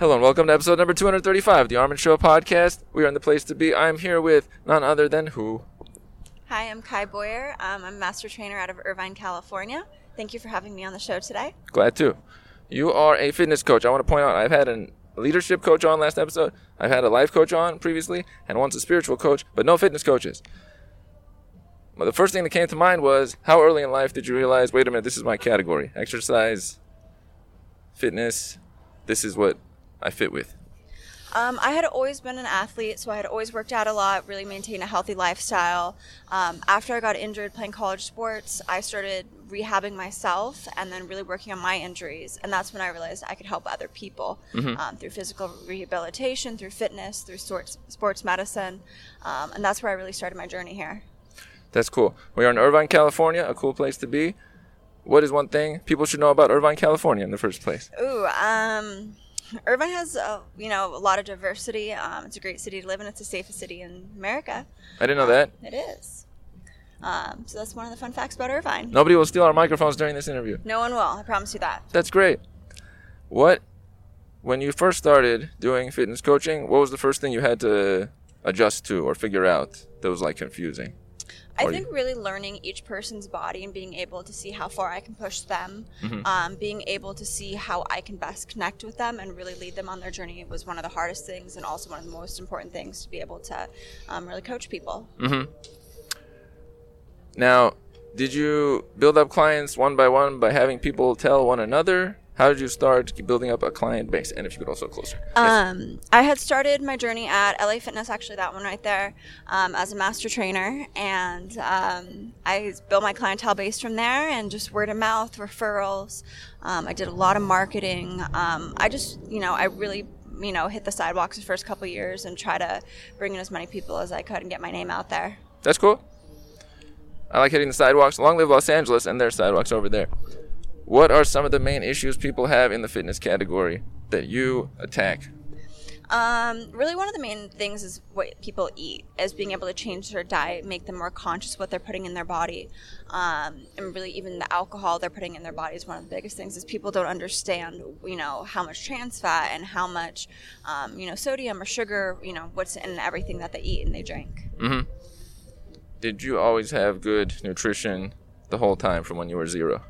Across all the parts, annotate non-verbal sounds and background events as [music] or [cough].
Hello and welcome to episode number 235 of the Armin Show podcast. We are in the place to be. I'm here with none other than who? Hi, I'm Kai Boyer. Um, I'm a master trainer out of Irvine, California. Thank you for having me on the show today. Glad to. You are a fitness coach. I want to point out I've had a leadership coach on last episode. I've had a life coach on previously, and once a spiritual coach, but no fitness coaches. Well, the first thing that came to mind was how early in life did you realize, wait a minute, this is my category? Exercise, fitness, this is what I fit with. Um, I had always been an athlete, so I had always worked out a lot, really maintained a healthy lifestyle. Um, after I got injured playing college sports, I started rehabbing myself and then really working on my injuries. And that's when I realized I could help other people um, through physical rehabilitation, through fitness, through sports, sports medicine. Um, and that's where I really started my journey here. That's cool. We are in Irvine, California, a cool place to be. What is one thing people should know about Irvine, California in the first place? Ooh, um, Irvine has uh, you know a lot of diversity. Um, it's a great city to live in. It's the safest city in America. I didn't know that. It is. Um, so that's one of the fun facts about Irvine. Nobody will steal our microphones during this interview. No one will. I promise you that. That's great. What, when you first started doing fitness coaching, what was the first thing you had to adjust to or figure out that was like confusing? I think really learning each person's body and being able to see how far I can push them, Mm-hmm. um, being able to see how I can best connect with them and really lead them on their journey was one of the hardest things and also one of the most important things to be able to um, really coach people. Mm-hmm. Now, did you build up clients one by one by having people tell one another? How did you start building up a client base? And if you could also closer. Yes. Um, I had started my journey at LA Fitness, actually that one right there, um, as a master trainer, and um, I built my clientele base from there, and just word of mouth, referrals. Um, I did a lot of marketing. Um, I just, you know, I really, you know, hit the sidewalks the first couple years and try to bring in as many people as I could and get my name out there. That's cool. I like hitting the sidewalks. Long live Los Angeles and their sidewalks over there. What are some of the main issues people have in the fitness category that you attack? Um, really, one of the main things is what people eat, is being able to change their diet, make them more conscious what they're putting in their body, um, and really even the alcohol they're putting in their body is one of the biggest things. Is people don't understand, you know, how much trans fat and how much, um, you know, sodium or sugar, you know, what's in everything that they eat and they drink. Mm-hmm. Did you always have good nutrition the whole time from when you were zero?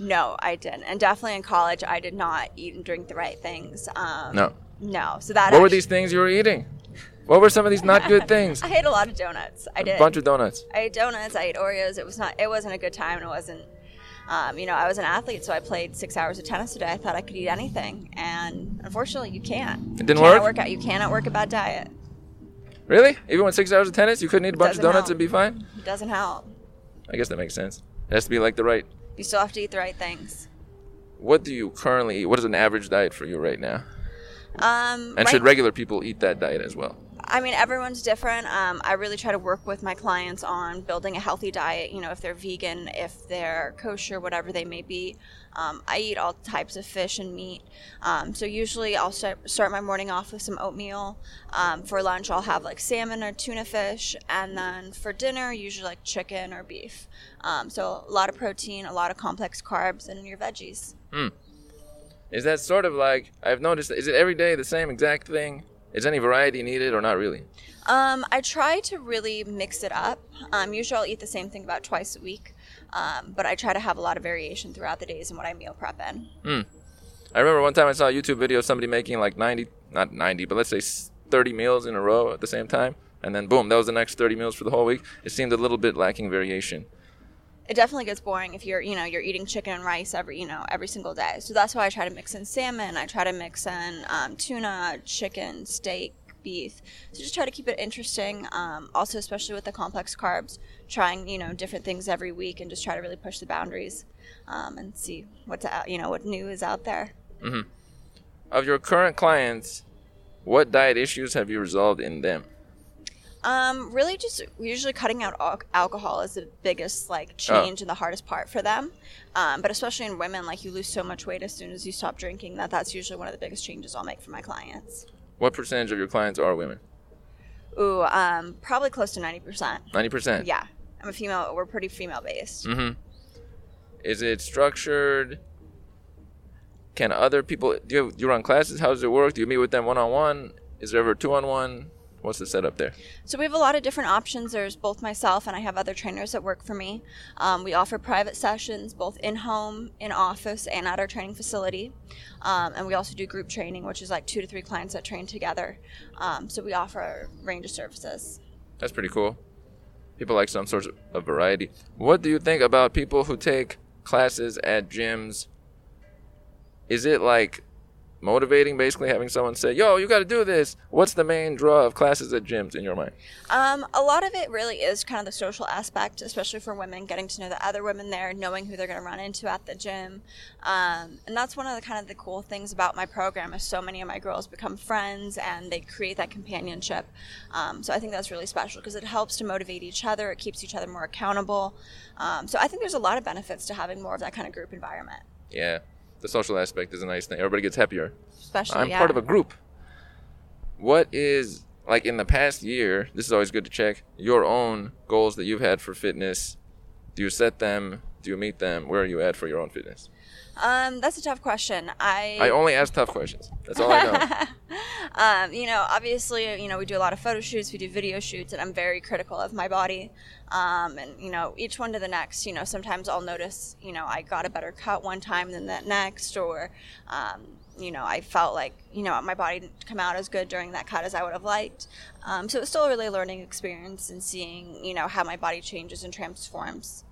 No, I didn't, and definitely in college, I did not eat and drink the right things. Um, No. no. So that What were these things you were eating? What were some of these not good [laughs] things? I ate a lot of donuts. I did. A bunch of donuts. I ate donuts. I ate Oreos. It was not. It wasn't a good time. and It wasn't. Um, you know, I was an athlete, so I played six hours of tennis a day. I thought I could eat anything, and unfortunately, you can't. It didn't you work? work out. You cannot work a bad diet. Really? Even with six hours of tennis, you couldn't eat a bunch of donuts help. and be fine? It doesn't help. I guess that makes sense. It has to be like the right. You still have to eat the right things. What do you currently eat? What is an average diet for you right now? Um, And right- should regular people eat that diet as well? I mean, everyone's different. Um, I really try to work with my clients on building a healthy diet. You know, if they're vegan, if they're kosher, whatever they may be. Um, I eat all types of fish and meat. Um, so usually I'll start, start my morning off with some oatmeal. Um, for lunch, I'll have like salmon or tuna fish. And then for dinner, usually like chicken or beef. Um, so a lot of protein, a lot of complex carbs, and your veggies. Is that sort of like I've noticed? Is it every day the same exact thing? Is any variety needed or not really? Um, I try to really mix it up. Um, usually I'll eat the same thing about twice a week, um, but I try to have a lot of variation throughout the days in what I meal prep in. I remember one time I saw a YouTube video of somebody making like 90, not 90, but let's say 30 meals in a row at the same time. And then boom, that was the next 30 meals for the whole week. It seemed a little bit lacking variation. It definitely gets boring if you're, you know, you're eating chicken and rice every, you know, every single day. So that's why I try to mix in salmon. I try to mix in um, tuna, chicken, steak, beef. So just try to keep it interesting. Um, also, especially with the complex carbs, trying, you know, different things every week and just try to really push the boundaries um, and see what's out, you know, what new is out there. Of your current clients, what diet issues have you resolved in them? Um, really, just usually cutting out al- alcohol is the biggest like change and the hardest part for them. Um, but especially in women, like you lose so much weight as soon as you stop drinking that that's usually one of the biggest changes I'll make for my clients. What percentage of your clients are women? Ooh, um, probably close to ninety percent. 90%. Yeah, I'm a female. We're pretty female based. Mm-hmm. Is it structured? can other people do you, do you run classes? How does it work? Do you meet with them one on one? Is there ever two on one? What's the setup there? So we have a lot of different options. There's both myself and I have other trainers that work for me. Um, we offer private sessions both in home, in office, and at our training facility. Um, and we also do group training, which is like two to three clients that train together. Um, so we offer a range of services. That's pretty cool. People like some sort of variety. What do you think about people who take classes at gyms? Is it like motivating basically having someone say yo you got to do this. What's the main draw of classes at gyms in your mind? Um, a lot of it really is kind of the social aspect especially for women getting to know the other women there knowing who they're going to run into at the gym. Um, and that's one of the kind of the cool things about my program is so many of my girls become friends and they create that companionship. Um, so i think that's really special because it helps to motivate each other it keeps each other more accountable. Um, so i think there's a lot of benefits to having more of that kind of group environment. Yeah the social aspect is a nice thing. Everybody gets happier. especially I'm yeah. part of a group. What is like in the past year? This is always good to check your own goals that you've had for fitness. Do you set them? Do you meet them? Where are you at for your own fitness? Um, that's a tough question i I only ask tough questions. That's all I know. [laughs] um, you know, obviously, you know, we do a lot of photo shoots, we do video shoots, and I'm very critical of my body. Um, and, you know, each one to the next, you know, sometimes I'll notice, you know, I got a better cut one time than that next, or, um, you know, I felt like, you know, my body didn't come out as good during that cut as I would have liked. Um, so it's still a really learning experience and seeing, you know, how my body changes and transforms.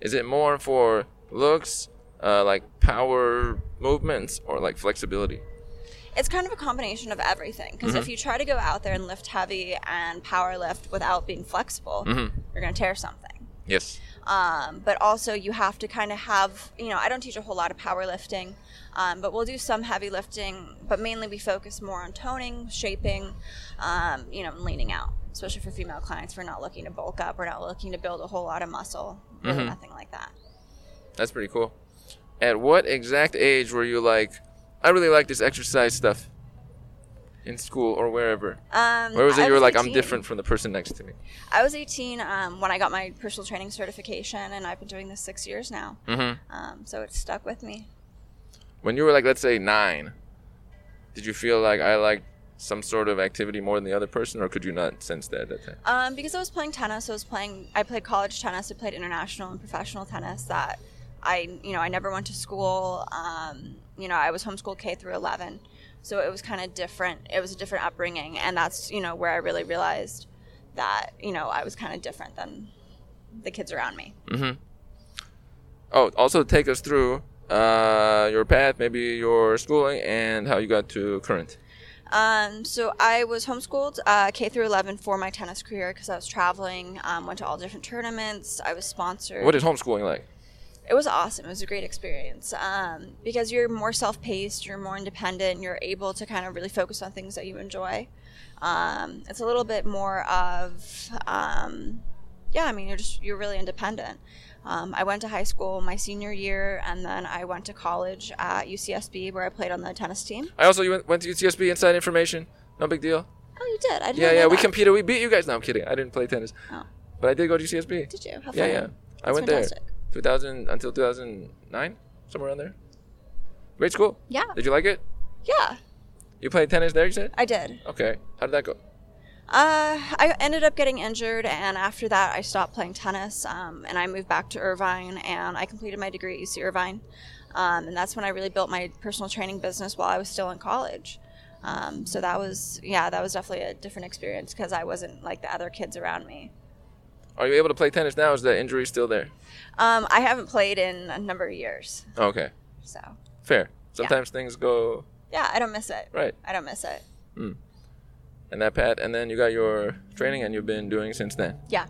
is it more for looks, uh, like power movements, or like flexibility? it's kind of a combination of everything because if you try to go out there and lift heavy and power lift without being flexible you're going to tear something Yes. um, but also you have to kind of have you know i don't teach a whole lot of powerlifting um, but we'll do some heavy lifting but mainly we focus more on toning shaping um, you know and leaning out especially for female clients we're not looking to bulk up we're not looking to build a whole lot of muscle really nothing like that That's pretty cool. At what exact age were you like, I really like this exercise stuff in school or wherever? um, Where was it I you were like, I'm different from the person next to me? I was 18 um, when I got my personal training certification, and I've been doing this six years now. Mm-hmm. Um, so it stuck with me. When you were like, let's say nine, did you feel like I like some sort of activity more than the other person, or could you not sense that at that time? Um, because I was playing tennis, I was playing. I played college tennis. I played international and professional tennis. That I, you know, I never went to school. Um, you know, I was homeschooled K through 11, so it was kind of different. It was a different upbringing, and that's you know where I really realized that you know I was kind of different than the kids around me. Oh, also take us through uh, your path, maybe your schooling, and how you got to current. Um, so I was homeschooled uh, K through 11 for my tennis career because I was traveling, um, went to all different tournaments. I was sponsored. What is homeschooling like? It was awesome. It was a great experience um, because you're more self-paced, you're more independent, you're able to kind of really focus on things that you enjoy. Um, it's a little bit more of, um, yeah. I mean, you're just you're really independent. Um, I went to high school my senior year, and then I went to college at UCSB where I played on the tennis team. I also went, went to UCSB Inside Information. No big deal. Oh, you did? I didn't Yeah, know yeah, we competed. We beat you guys. No, I'm kidding. I didn't play tennis, Oh. but I did go to UCSB. Did you? How Yeah, fun. yeah. I went fantastic. there. 2000 until 2009, somewhere around there. Great school. Yeah. Did you like it? Yeah, You played tennis there, you said? I did. Okay. How did that go? Uh, I ended up getting injured, and after that, I stopped playing tennis. Um, and I moved back to Irvine, and I completed my degree at UC Irvine. Um, and that's when I really built my personal training business while I was still in college. Um, so that was, yeah, that was definitely a different experience because I wasn't like the other kids around me. Are you able to play tennis now? Is the injury still there? Um, I haven't played in a number of years, Okay. so Fair. Sometimes things go yeah, I don't miss it. right I don't miss it. and that pat, and then you got your training, and you've been doing since then. Yeah.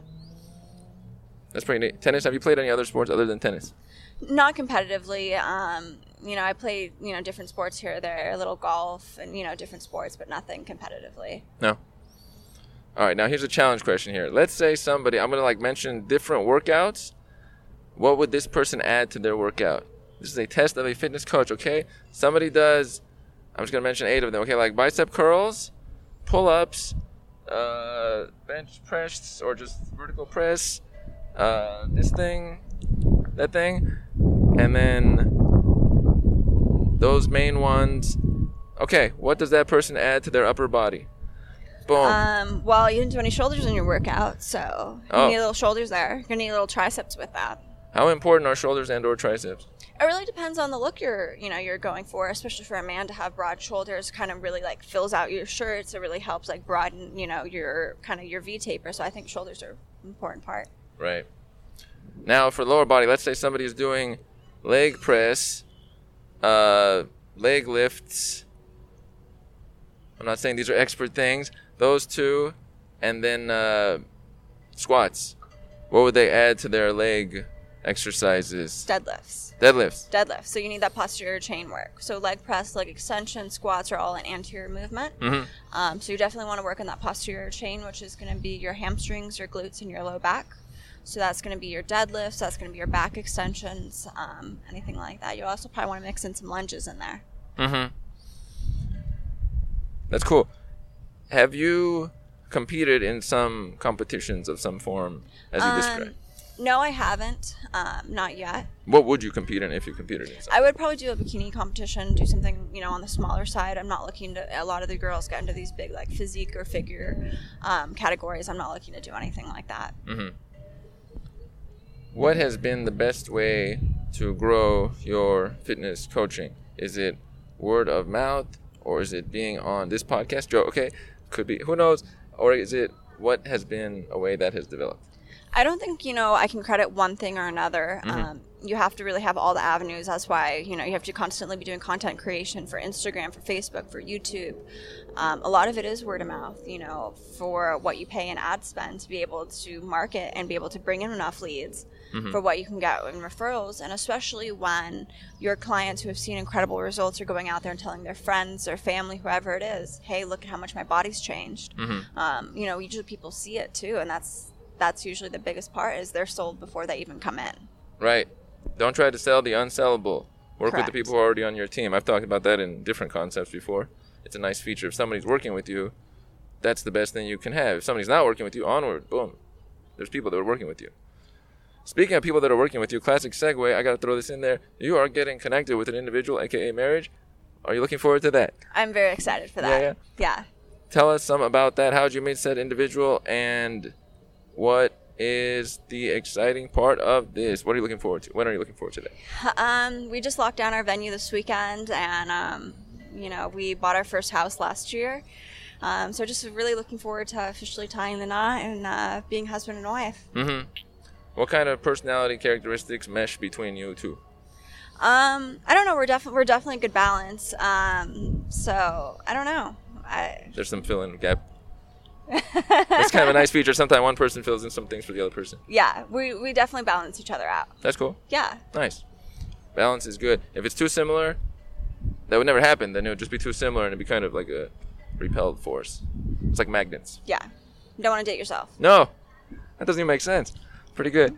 That's pretty neat. Tennis. Have you played any other sports other than tennis? not competitively um, you know i play you know different sports here or there a little golf and you know different sports but nothing competitively No. All right. Now here's a challenge question here. Let's say somebody. I'm gonna like mention different workouts. What would this person add to their workout? This is a test of a fitness coach. Okay. Somebody does. I'm just gonna mention eight of them. Okay, like bicep curls, pull-ups, uh, bench press or just vertical press, uh, this thing, that thing, and then those main ones. Okay, what does that person add to their upper body? Boom. Um, well, you didn't do any shoulders in your workout, so you Oh. need little shoulders there. You're gonna need little triceps with that. How important are shoulders and or triceps? It really depends on the look you're, you know, you're going for. Especially for a man to have broad shoulders, kind of really like fills out your shirts. It really helps like broaden, you know, your kind of your V taper. So I think shoulders are an important part. Right. Now for lower body, let's say somebody is doing leg press, uh, leg lifts. I'm not saying these are expert things. Those two, and then uh, squats. What would they add to their leg exercises? Deadlifts. Deadlifts. Deadlifts. So you need that posterior chain work. So leg press, leg extension, squats are all an anterior movement. Mhm. Um, so you definitely want to work on that posterior chain, which is going to be your hamstrings, your glutes, and your low back. So that's going to be your deadlifts. That's going to be your back extensions, um, anything like that. You also probably want to mix in some lunges in there. Mm-hmm. That's cool. Have you competed in some competitions of some form, as you Um, described? no, I haven't. Um, not yet. What would you compete in if you competed in some? I would probably do a bikini competition, do something you know on the smaller side. I'm not looking to. A lot of the girls get into these big like physique or figure um, categories. I'm not looking to do anything like that. Mm-hmm. What has been the best way to grow your fitness coaching? Is it word of mouth, or is it being on this podcast? Joe, okay, could be. Who knows? Or is it what has been a way that has developed? I don't think you know I can credit one thing or another. Um, you have to really have all the avenues. That's why you know you have to constantly be doing content creation for Instagram, for Facebook, for YouTube. Um, a lot of it is word of mouth. You know, for what you pay in ad spend to be able to market and be able to bring in enough leads for what you can get in referrals, and especially when your clients who have seen incredible results are going out there and telling their friends, their family, whoever it is, "Hey, look at how much my body's changed." Um, you know, usually people see it too, and that's that's usually the biggest part is they're sold before they even come in. Right. Don't try to sell the unsellable. Work with the people who are already on your team. I've talked about that in different concepts before. It's a nice feature. If somebody's working with you, that's the best thing you can have. If somebody's not working with you, onward, boom. There's people that are working with you. Speaking of people that are working with you, classic segue, I got to throw this in there. You are getting connected with an individual, aka marriage. Are you looking forward to that? I'm very excited for that. yeah. yeah. Tell us some about that. How did you meet said individual, and what is the exciting part of this? What are you looking forward to? When are you looking forward to that? Um, we just locked down our venue this weekend, and um, you know we bought our first house last year. Um, so just really looking forward to officially tying the knot and uh, being husband and wife. Mm-hmm. What kind of personality characteristics mesh between you two? Um, I don't know. We're definitely we're definitely a good balance. Um, so I don't know. I, There's some fill in gap. [laughs] It's kind of a nice feature. Sometimes one person fills in some things for the other person. yeah, we, we definitely balance each other out. That's cool. Yeah. Nice. Balance is good. If it's too similar, that would never happen. Then it would just be too similar and it'd be kind of like a repelled force. It's like magnets. Yeah. You don't want to date yourself. No, that doesn't even make sense. Pretty good.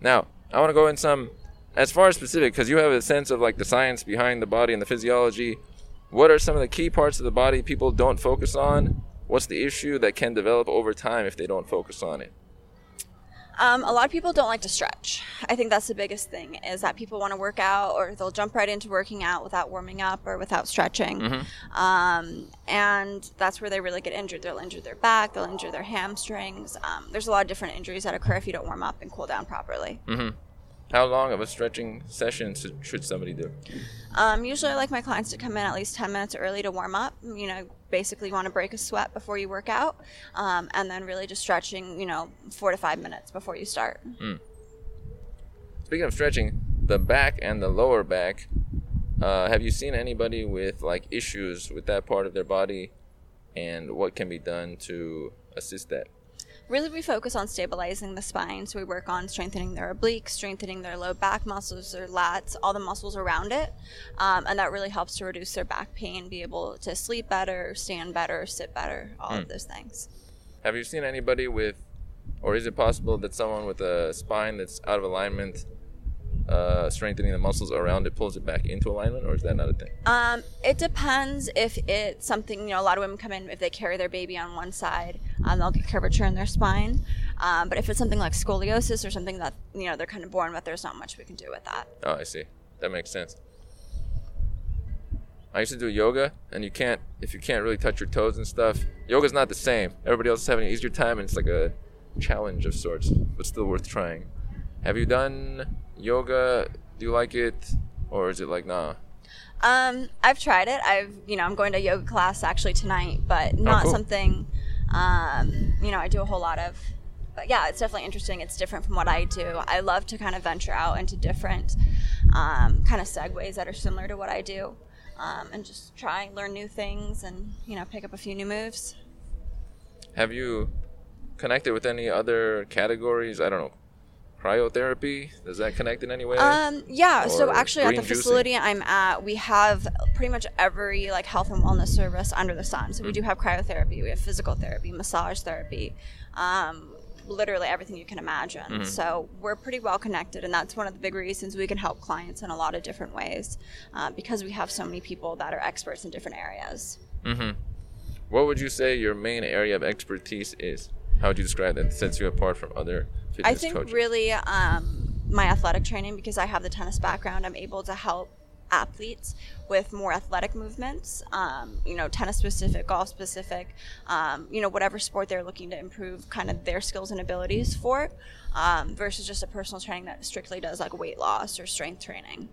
Now, I want to go in some, as far as specific, because you have a sense of like the science behind the body and the physiology. What are some of the key parts of the body people don't focus on? What's the issue that can develop over time if they don't focus on it? Um, a lot of people don't like to stretch. I think that's the biggest thing is that people want to work out or they'll jump right into working out without warming up or without stretching. Um, and that's where they really get injured. They'll injure their back, they'll injure their hamstrings. Um, there's a lot of different injuries that occur if you don't warm up and cool down properly. How long of a stretching session should, somebody do? Um, usually, I like my clients to come in at least 10 minutes early to warm up. You know, basically, you want to break a sweat before you work out, um, and then really just stretching, you know, four to five minutes before you start. Speaking of stretching, the back and the lower back, uh, have you seen anybody with like issues with that part of their body and what can be done to assist that? Really, we focus on stabilizing the spine. So we work on strengthening their obliques, strengthening their low back muscles, their lats, all the muscles around it. Um, and that really helps to reduce their back pain, be able to sleep better, stand better, sit better, all of those things. Have you seen anybody with, or is it possible that someone with a spine that's out of alignment, uh, strengthening the muscles around it, pulls it back into alignment, or is that not a thing? Um, it depends if it's something, you know, a lot of women come in if they carry their baby on one side, um, they'll get curvature in their spine. Um, but if it's something like scoliosis or something that, you know, they're kind of born with, there's not much we can do with that. Oh, I see. That makes sense. I used to do yoga, and you can't if you can't really touch your toes and stuff. Yoga's not the same. Everybody else is having an easier time, and it's like a challenge of sorts, but still worth trying. Have you done yoga? Do you like it, or is it like nah? Um, I've tried it. I've, you know, I'm going to yoga class actually tonight, but not cool. something, um, you know, I do a whole lot of. But yeah, it's definitely interesting. It's different from what I do. I love to kind of venture out into different um, kind of segues that are similar to what I do, um, and just try learn new things and you know pick up a few new moves. Have you connected with any other categories? I don't know. Cryotherapy does that connect in any way? Um, yeah. So actually, at the juicing? facility I'm at, we have pretty much every like health and wellness service under the sun. So we do have cryotherapy, we have physical therapy, massage therapy, um, literally everything you can imagine. So we're pretty well connected, and that's one of the big reasons we can help clients in a lot of different ways uh, because we have so many people that are experts in different areas. Mm-hmm. What would you say your main area of expertise is? How would you describe that? Sets you apart from other I think coaches? really um, my athletic training because I have the tennis background. I'm able to help athletes with more athletic movements. Um, you know, tennis specific, golf specific. Um, you know, whatever sport they're looking to improve, kind of their skills and abilities for, um, versus just a personal training that strictly does like weight loss or strength training.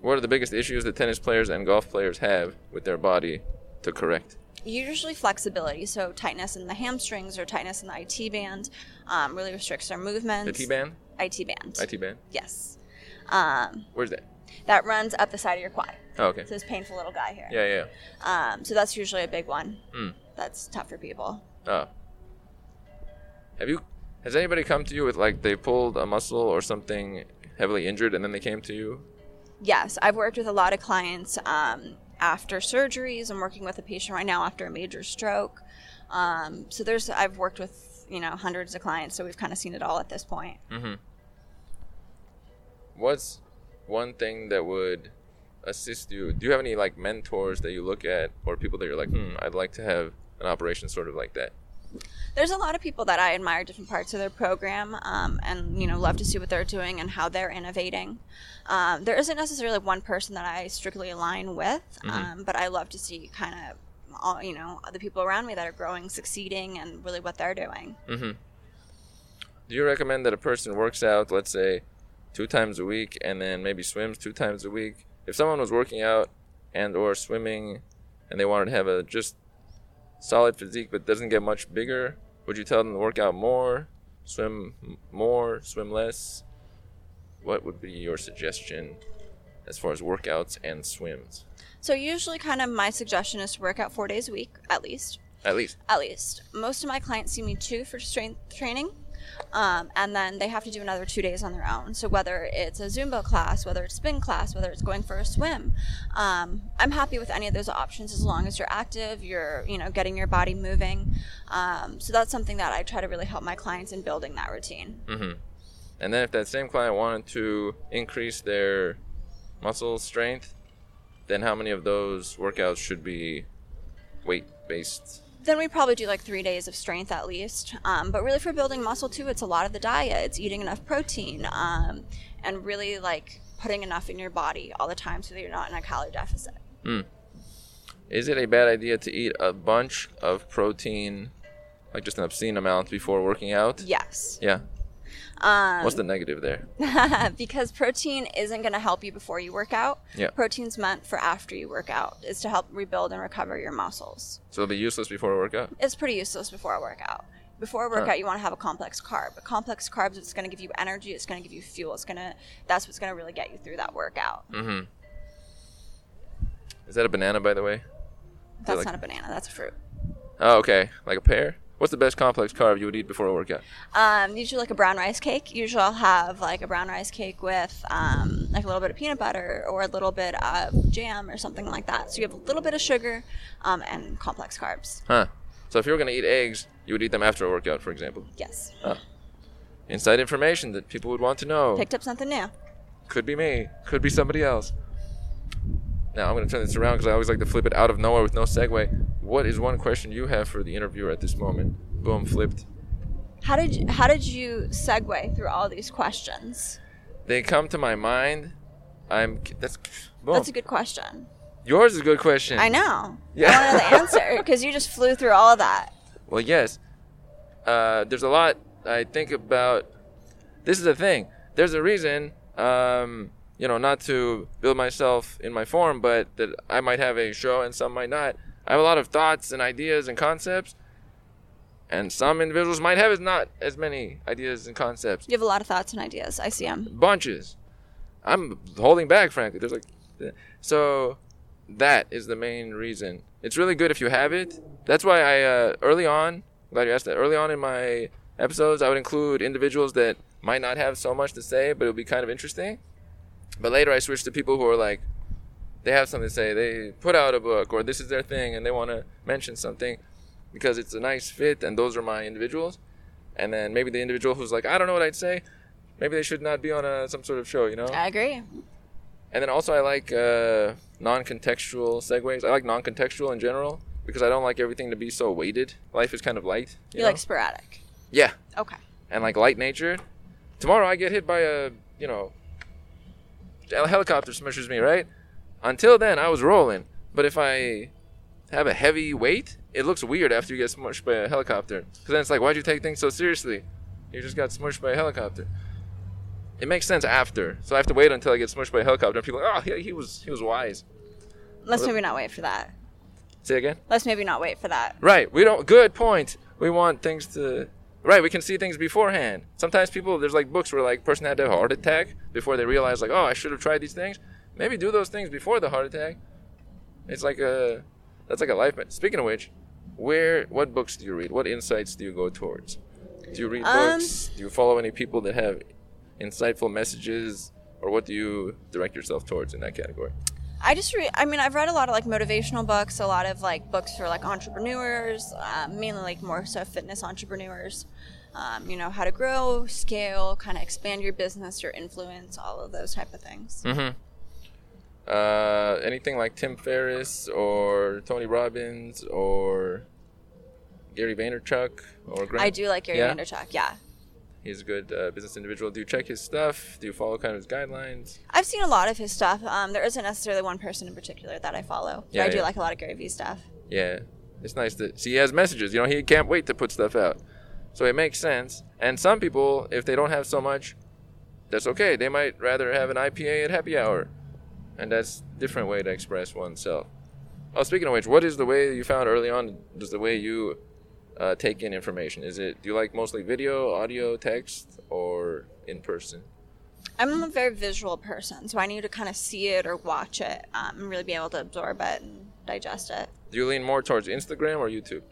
What are the biggest issues that tennis players and golf players have with their body to correct? Usually flexibility, so tightness in the hamstrings or tightness in the IT band um, really restricts their movements. The T band? IT band. IT band? Yes. Um, Where's that? that runs up the side of your quad. Oh, okay. So this painful little guy here. Yeah, yeah. Um, so that's usually a big one. Mm. That's tough for people. Oh. Have you? Has anybody come to you with like they pulled a muscle or something heavily injured and then they came to you? Yes, I've worked with a lot of clients um, after surgeries. I'm working with a patient right now after a major stroke. Um, so there's I've worked with you know hundreds of clients, so we've kind of seen it all at this point. Mm-hmm. What's one thing that would assist you? Do you have any like mentors that you look at or people that you're like, hmm, I'd like to have an operation sort of like that? There's a lot of people that I admire different parts of their program, um, and you know love to see what they're doing and how they're innovating. Um, there isn't necessarily one person that I strictly align with, um, but I love to see kind of all you know the people around me that are growing, succeeding, and really what they're doing. Mm-hmm. Do you recommend that a person works out, let's say, two times a week, and then maybe swims two times a week? If someone was working out and or swimming, and they wanted to have a just solid physique but doesn't get much bigger, would you tell them to work out more, swim more, swim less? What would be your suggestion as far as workouts and swims? So usually, kind of my suggestion is to work out four days a week at least. At least. At least most of my clients see me two for strength training. Um, and then they have to do another two days on their own. So whether it's a Zumba class, whether it's spin class, whether it's going for a swim, um, I'm happy with any of those options as long as you're active, you're you know getting your body moving. Um, so that's something that I try to really help my clients in building that routine. Mm-hmm. And then if that same client wanted to increase their muscle strength, then how many of those workouts should be weight based? Then we probably do like three days of strength at least. Um, but really, for building muscle too, it's a lot of the diet. It's eating enough protein um, and really like putting enough in your body all the time so that you're not in a calorie deficit. Is it a bad idea to eat a bunch of protein, like just an obscene amount, before working out? Yes. Yeah. Um, What's the negative there? [laughs] because protein isn't going to help you before you work out. Yeah. Protein's meant for after you work out. It's to help rebuild and recover your muscles. So it'll be useless before a workout? It's pretty useless before a workout. Before a workout, you want to have a complex carb. A complex carbs, it's going to give you energy. It's going to give you fuel. It's going to. That's what's going to really get you through that workout. Mm-hmm. Is that a banana, by the way? That's like- not a banana. That's a fruit. Oh, okay. Like a pear? What's the best complex carb you would eat before a workout? Um, usually like a brown rice cake. Usually I'll have like a brown rice cake with um, like a little bit of peanut butter or a little bit of jam or something like that. So you have a little bit of sugar um, and complex carbs. Huh. So if you were going to eat eggs, you would eat them after a workout, for example. Yes. Inside information that people would want to know. Picked up something new. Could be me. Could be somebody else. Now I'm going to turn this around because I always like to flip it out of nowhere with no segue. What is one question you have for the interviewer at this moment? Boom, flipped. How did you, how did you segue through all these questions? They come to my mind. I'm. That's. Boom. That's a good question. Yours is a good question. I know. Yeah. I want to know the [laughs] answer because you just flew through all of that. Well, yes. Uh, there's a lot I think about. This is the thing. There's a reason, um, you know, not to build myself in my form, but that I might have a show and some might not. I have a lot of thoughts and ideas and concepts, and some individuals might have as not as many ideas and concepts. You have a lot of thoughts and ideas. I see them. Bunches. I'm holding back, frankly. There's like, so that is the main reason. It's really good if you have it. That's why I uh, early on, glad you asked that. Early on in my episodes, I would include individuals that might not have so much to say, but it would be kind of interesting. But later, I switched to people who are like, they have something to say. They put out a book, or this is their thing, and they want to mention something because it's a nice fit, and those are my individuals. And then maybe the individual who's like, I don't know what I'd say. Maybe they should not be on a some sort of show, you know. I agree. And then also, I like uh, non-contextual segues. I like non-contextual in general because I don't like everything to be so weighted. Life is kind of light. You, You know? like sporadic. yeah, Okay. and like light natured. Tomorrow I get hit by a you know a helicopter smashes me right. Until then I was rolling, but if I have a heavy weight, it looks weird after you get smushed by a helicopter. Because then it's like, why'd you take things so seriously? You just got smushed by a helicopter. It makes sense after, so I have to wait until I get smushed by a helicopter. And people are like, oh, he, he was he was wise. Let's maybe not wait for that. Say again. Let's maybe not wait for that. Right. We don't. Good point. We want things to. Right. We can see things beforehand. Sometimes people, there's like books where like person had a heart attack before they realize like, oh, I should have tried these things. Maybe do those things before the heart attack. It's like a, that's like a life. Speaking of which, where, what books do you read? What insights do you go towards? Do you read Um, books? Do you follow any people that have insightful messages, or what do you direct yourself towards in that category? I just read. I mean, I've read a lot of like motivational books, a lot of like books for like entrepreneurs, um, mainly like more so fitness entrepreneurs. Um, you know how to grow, scale, kind of expand your business, your influence, all of those type of things. Mm-hmm. Uh, anything like Tim Ferriss or Tony Robbins or Gary Vaynerchuk or Grant? I do like Gary Yeah? Vaynerchuk. Yeah, He's a good uh, business individual. Do you check his stuff? Do you follow kind of his guidelines? I've seen a lot of his stuff. Um, there isn't necessarily one person in particular that I follow. but Yeah, I do yeah. like a lot of Gary Vee stuff. Yeah, it's nice to see he has messages. You know, he can't wait to put stuff out, so it makes sense. And some people, if they don't have so much, that's okay. They might rather have an IPA at happy hour, and that's a different way to express oneself. Oh, speaking of which, what is the way you found early on? Does the way you uh, take in information? Is it do you like mostly video, audio, text, or in person? I'm a very visual person, so I need to kind of see it or watch it um, and really be able to absorb it and digest it. Do you lean more towards Instagram or YouTube?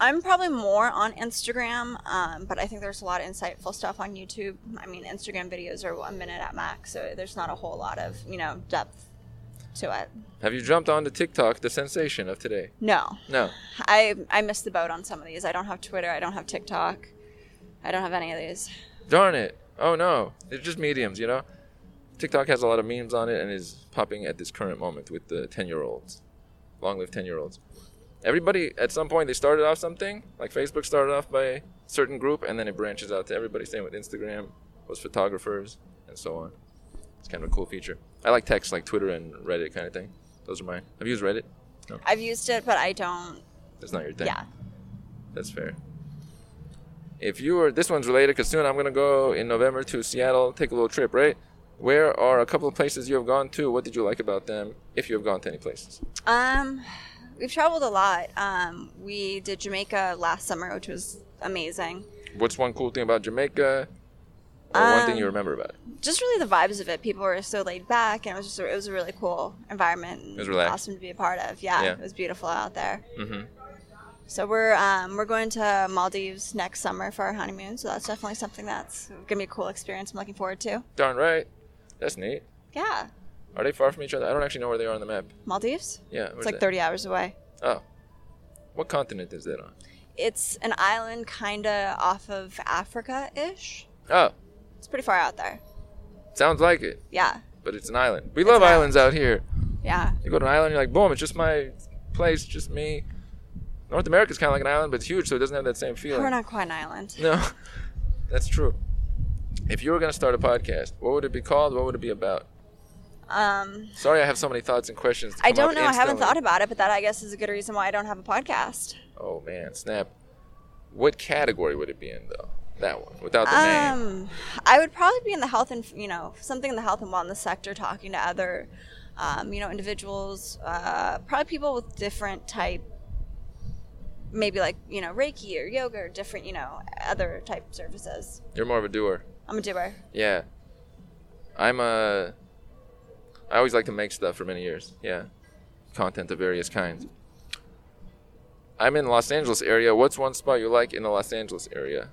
I'm probably more on Instagram, um, but I think there's a lot of insightful stuff on YouTube. I mean, Instagram videos are one minute at max, so there's not a whole lot of you know depth to it. Have you jumped on to TikTok, the sensation of today? No, No. I I missed the boat on some of these. I don't have Twitter. I don't have TikTok. I don't have any of these. Darn it. Oh no. They're just mediums, you know? TikTok has a lot of memes on it and is popping at this current moment with the 10 year olds. Long live 10 year olds. Everybody, at some point, they started off something. Like Facebook started off by a certain group and then it branches out to everybody. Same with Instagram, was photographers, and so on. It's kind of a cool feature. I like text like Twitter and Reddit kind of thing. Those are mine. Have you used Reddit? I've used it, but I don't. That's not your thing. Yeah. That's fair. If you were, this one's related because soon I'm going to go in November to Seattle, take a little trip, right? Where are a couple of places you have gone to? What did you like about them, if you have gone to any places? Um, we've traveled a lot. Um, we did Jamaica last summer, which was amazing. What's one cool thing about Jamaica? Or one thing Um, you remember about it? Just really the vibes of it. People were so laid back, and it was just a, it was a really cool environment. It was relaxed. Awesome to be a part of. Yeah, Yeah. it was beautiful out there. hmm So we're um, we're going to Maldives next summer for our honeymoon. So that's definitely something that's gonna be a cool experience. I'm looking forward to. Darn right. That's neat. Yeah, Are they far from each other? I don't actually know where they are on the map. Maldives. Yeah. It's like that? 30 hours away. Oh. What continent is that on? It's an island kind of off of Africa ish. Oh, It's pretty far out there. sounds like it, Yeah, but it's an island. We love an islands out here. yeah. You go to an island, you're like, boom, it's just my place, just me. North America's kind of like an island, but it's huge, so it doesn't have that same feeling. We're not quite an island. No, [laughs] that's true. If you were going to start a podcast, what would it be called? What would it be about? Um, Sorry, I have so many thoughts and questions. I don't know. I haven't thought about it, but that I guess is a good reason why I don't have a podcast. Oh man, snap! What category would it be in though? That one without the name. Um, I would probably be in the health and you know something in the health and wellness sector, talking to other, um, you know, individuals, uh, probably people with different type, maybe like you know Reiki or yoga or different you know other type services. You're more of a doer. I'm a doer. Yeah. I'm a. I always like to make stuff for many years. Yeah. Content of various kinds. I'm in Los Angeles area. What's one spot you like in the Los Angeles area?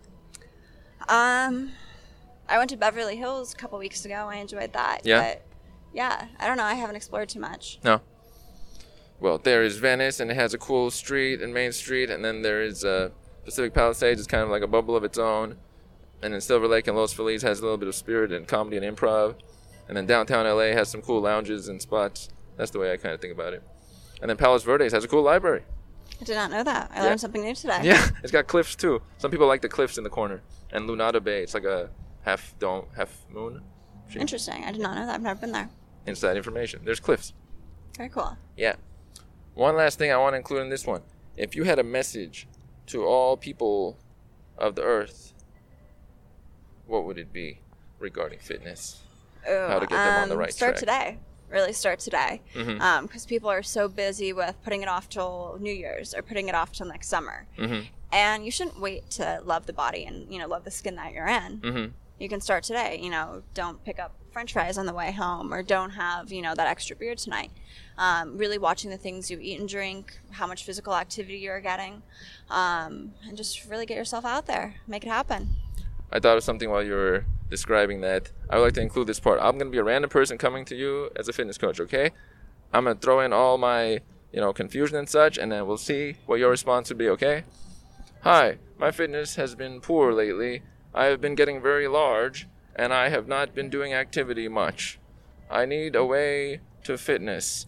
Um, I went to Beverly Hills a couple weeks ago. I enjoyed that. Yeah? But yeah, I don't know. I haven't explored too much. No. Well, there is Venice, and it has a cool street and Main Street, and then there is uh, Pacific Palisades. It's kind of like a bubble of its own, and then Silver Lake and Los Feliz has a little bit of spirit and comedy and improv, and then downtown LA has some cool lounges and spots. That's the way I kind of think about it. And then Palos Verdes has a cool library. I did not know that. I Yeah. learned something new today. Yeah, [laughs] it's got cliffs too. Some people like the cliffs in the corner, and Lunada Bay. It's like a half dome, half moon. shape. Interesting. I did not know that. I've never been there. Inside information. There's cliffs. Very cool. Yeah. One last thing I want to include in this one. If you had a message to all people of the earth, what would it be regarding fitness? Ooh, How to get them on the um, right Start track. today. Really start today. Because people are so busy with putting it off till New Year's or putting it off till next summer. Mhm. And you shouldn't wait to love the body and, you know, love the skin that you're in. Mhm. You can start today. You know, don't pick up french fries on the way home or don't have, you know, that extra beer tonight. Um, really watching the things you eat and drink, how much physical activity you're getting, um, and just really get yourself out there. Make it happen. I thought of something while you were describing that. I would like to include this part. I'm going to be a random person coming to you as a fitness coach, okay? I'm going to throw in all my, you know, confusion and such, and then we'll see what your response would be, okay? Hi, my fitness has been poor lately. I have been getting very large, and I have not been doing activity much. I need a way to fitness.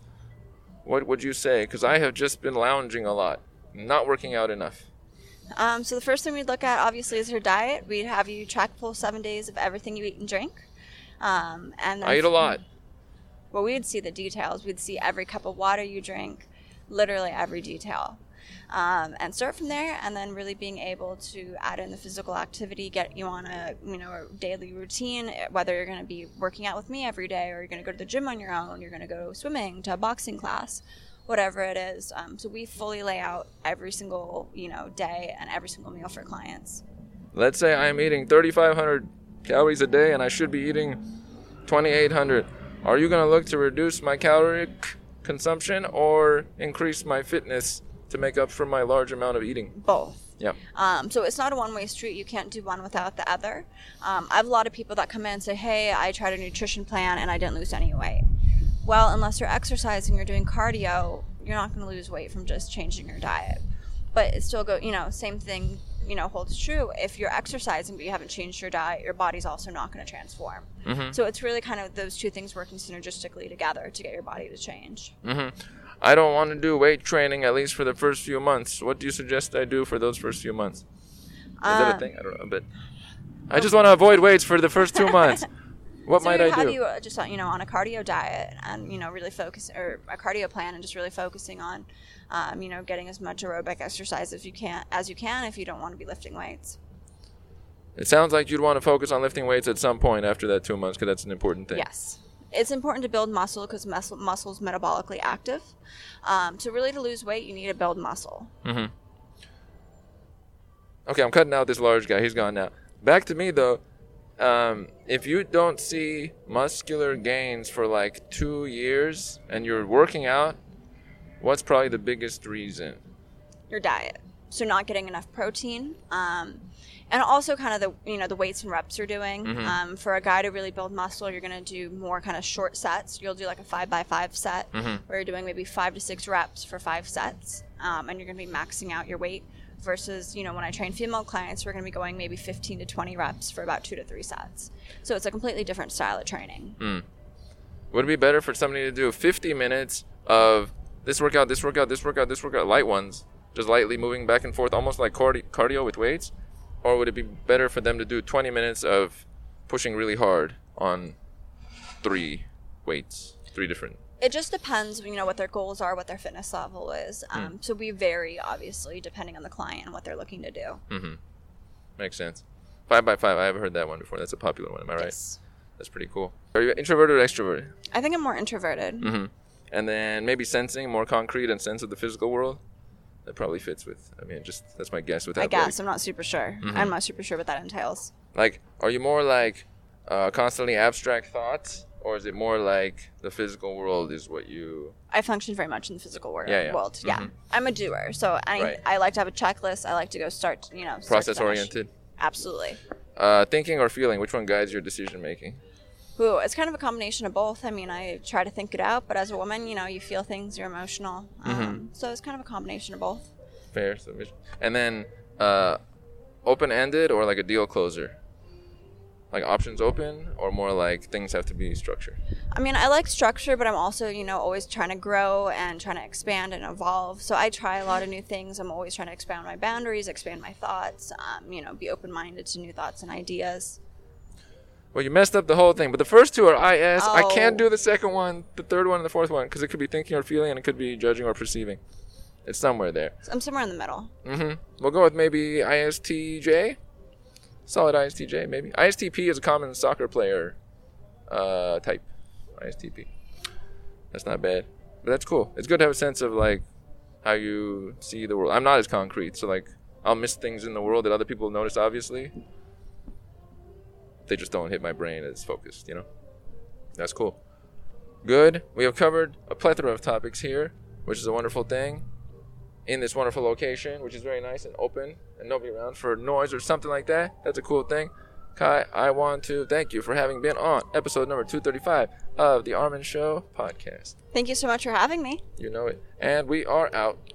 What would you say? Because I have just been lounging a lot, not working out enough. Um, so the first thing we'd look at, obviously, is your diet. We'd have you track full seven days of everything you eat and drink. Um, and then I eat a lot. Well, we'd see the details. We'd see every cup of water you drink, literally every detail. Um, and start from there, and then really being able to add in the physical activity, get you on a you know a daily routine. Whether you're going to be working out with me every day, or you're going to go to the gym on your own, you're going to go swimming to a boxing class, whatever it is. Um, so we fully lay out every single you know day and every single meal for clients. Let's say I'm eating 3,500 calories a day and I should be eating 2,800. Are you going to look to reduce my caloric consumption or increase my fitness to make up for my large amount of eating? Both. Yeah. Um, so it's not a one way street. You can't do one without the other. Um, I have a lot of people that come in and say, Hey, I tried a nutrition plan and I didn't lose any weight. Well, unless you're exercising or doing cardio, you're not going to lose weight from just changing your diet. But it still go, you know, same thing, you know, holds true. If you're exercising but you haven't changed your diet, your body's also not going to transform. Mm-hmm. So it's really kind of those two things working synergistically together to get your body to change. Mm-hmm. I don't want to do weight training at least for the first few months. What do you suggest I do for those first few months? Is that a thing? I don't know, but I just want to avoid weights for the first two months. [laughs] What so might I have do? you uh, just on, you know on a cardio diet and you know really focus or a cardio plan and just really focusing on um, you know getting as much aerobic exercise as you can as you can if you don't want to be lifting weights. It sounds like you'd want to focus on lifting weights at some point after that two months because that's an important thing. Yes. It's important to build muscle because muscle muscle's metabolically active. Um, so really, to lose weight, you need to build muscle. Mm-hmm. Okay, I'm cutting out this large guy. He's gone now. Back to me though. Um, if you don't see muscular gains for like two years and you're working out, what's probably the biggest reason? Your diet. So not getting enough protein. Um, and also kind of the you know the weights and reps you're doing. Mhm. Um, for a guy to really build muscle, you're going to do more kind of short sets. You'll do like a five by five set Mhm. where you're doing maybe five to six reps for five sets, um, and you're going to be maxing out your weight. Versus, you know, when I train female clients, we're going to be going maybe 15 to 20 reps for about two to three sets. So it's a completely different style of training. Mm. Would it be better for somebody to do 50 minutes of this workout, this workout, this workout, this workout, light ones, just lightly moving back and forth, almost like cardi- cardio with weights? Or would it be better for them to do 20 minutes of pushing really hard on three weights? three different. It just depends, you know, what their goals are, what their fitness level is. Um, So we vary, obviously, depending on the client and what they're looking to do. Mm-hmm. Makes sense. Five by five. I haven't heard that one before. That's a popular one. Am I right? Yes. That's pretty cool. Are you introverted or extroverted? I think I'm more introverted. Mm-hmm. And then maybe sensing, more concrete and sense of the physical world. That probably fits with. I mean, just that's my guess. Without I guess. I'm not super sure. Mhm. I'm not super sure what that entails. like, are you more like uh, constantly abstract thoughts, or is it more like the physical world is what you? I function very much in the physical wor- Yeah, yeah. world. Yeah. Mhm. I'm a doer. So I, Right. I like to have a checklist. I like to go start, you know, Process oriented. Absolutely. Uh, thinking or feeling, which one guides your decision making? Ooh, it's kind of a combination of both. I mean, I try to think it out, but as a woman, you know, you feel things, you're emotional. Um, Mm-hmm. So it's kind of a combination of both. Fair submission. And then uh, open ended or like a deal closer? Like options open or more like things have to be structured? I mean, I like structure, but I'm also, you know, always trying to grow and trying to expand and evolve. So I try a lot of new things. I'm always trying to expand my boundaries, expand my thoughts, um, you know, be open minded to new thoughts and ideas. Well, you messed up the whole thing, but the first two are IS. I can't Oh. do the second one, the third one, and the fourth one because it could be thinking or feeling, and it could be judging or perceiving. It's somewhere there. I'm somewhere in the middle. Mm-hmm. We'll go with maybe ISTJ. Solid ISTJ, maybe. ISTP is a common soccer player uh, type. ISTP. That's not bad. But that's cool. It's good to have a sense of like how you see the world. I'm not as concrete, so like I'll miss things in the world that other people notice obviously. They just don't hit my brain as focused, you know? That's cool. Good. We have covered a plethora of topics here, which is a wonderful thing in this wonderful location, which is very nice and open, and nobody around for noise or something like that. That's a cool thing. Kai, I want to thank you for having been on episode number 235 of the Armin Show podcast. Thank you so much for having me. You know it. And we are out.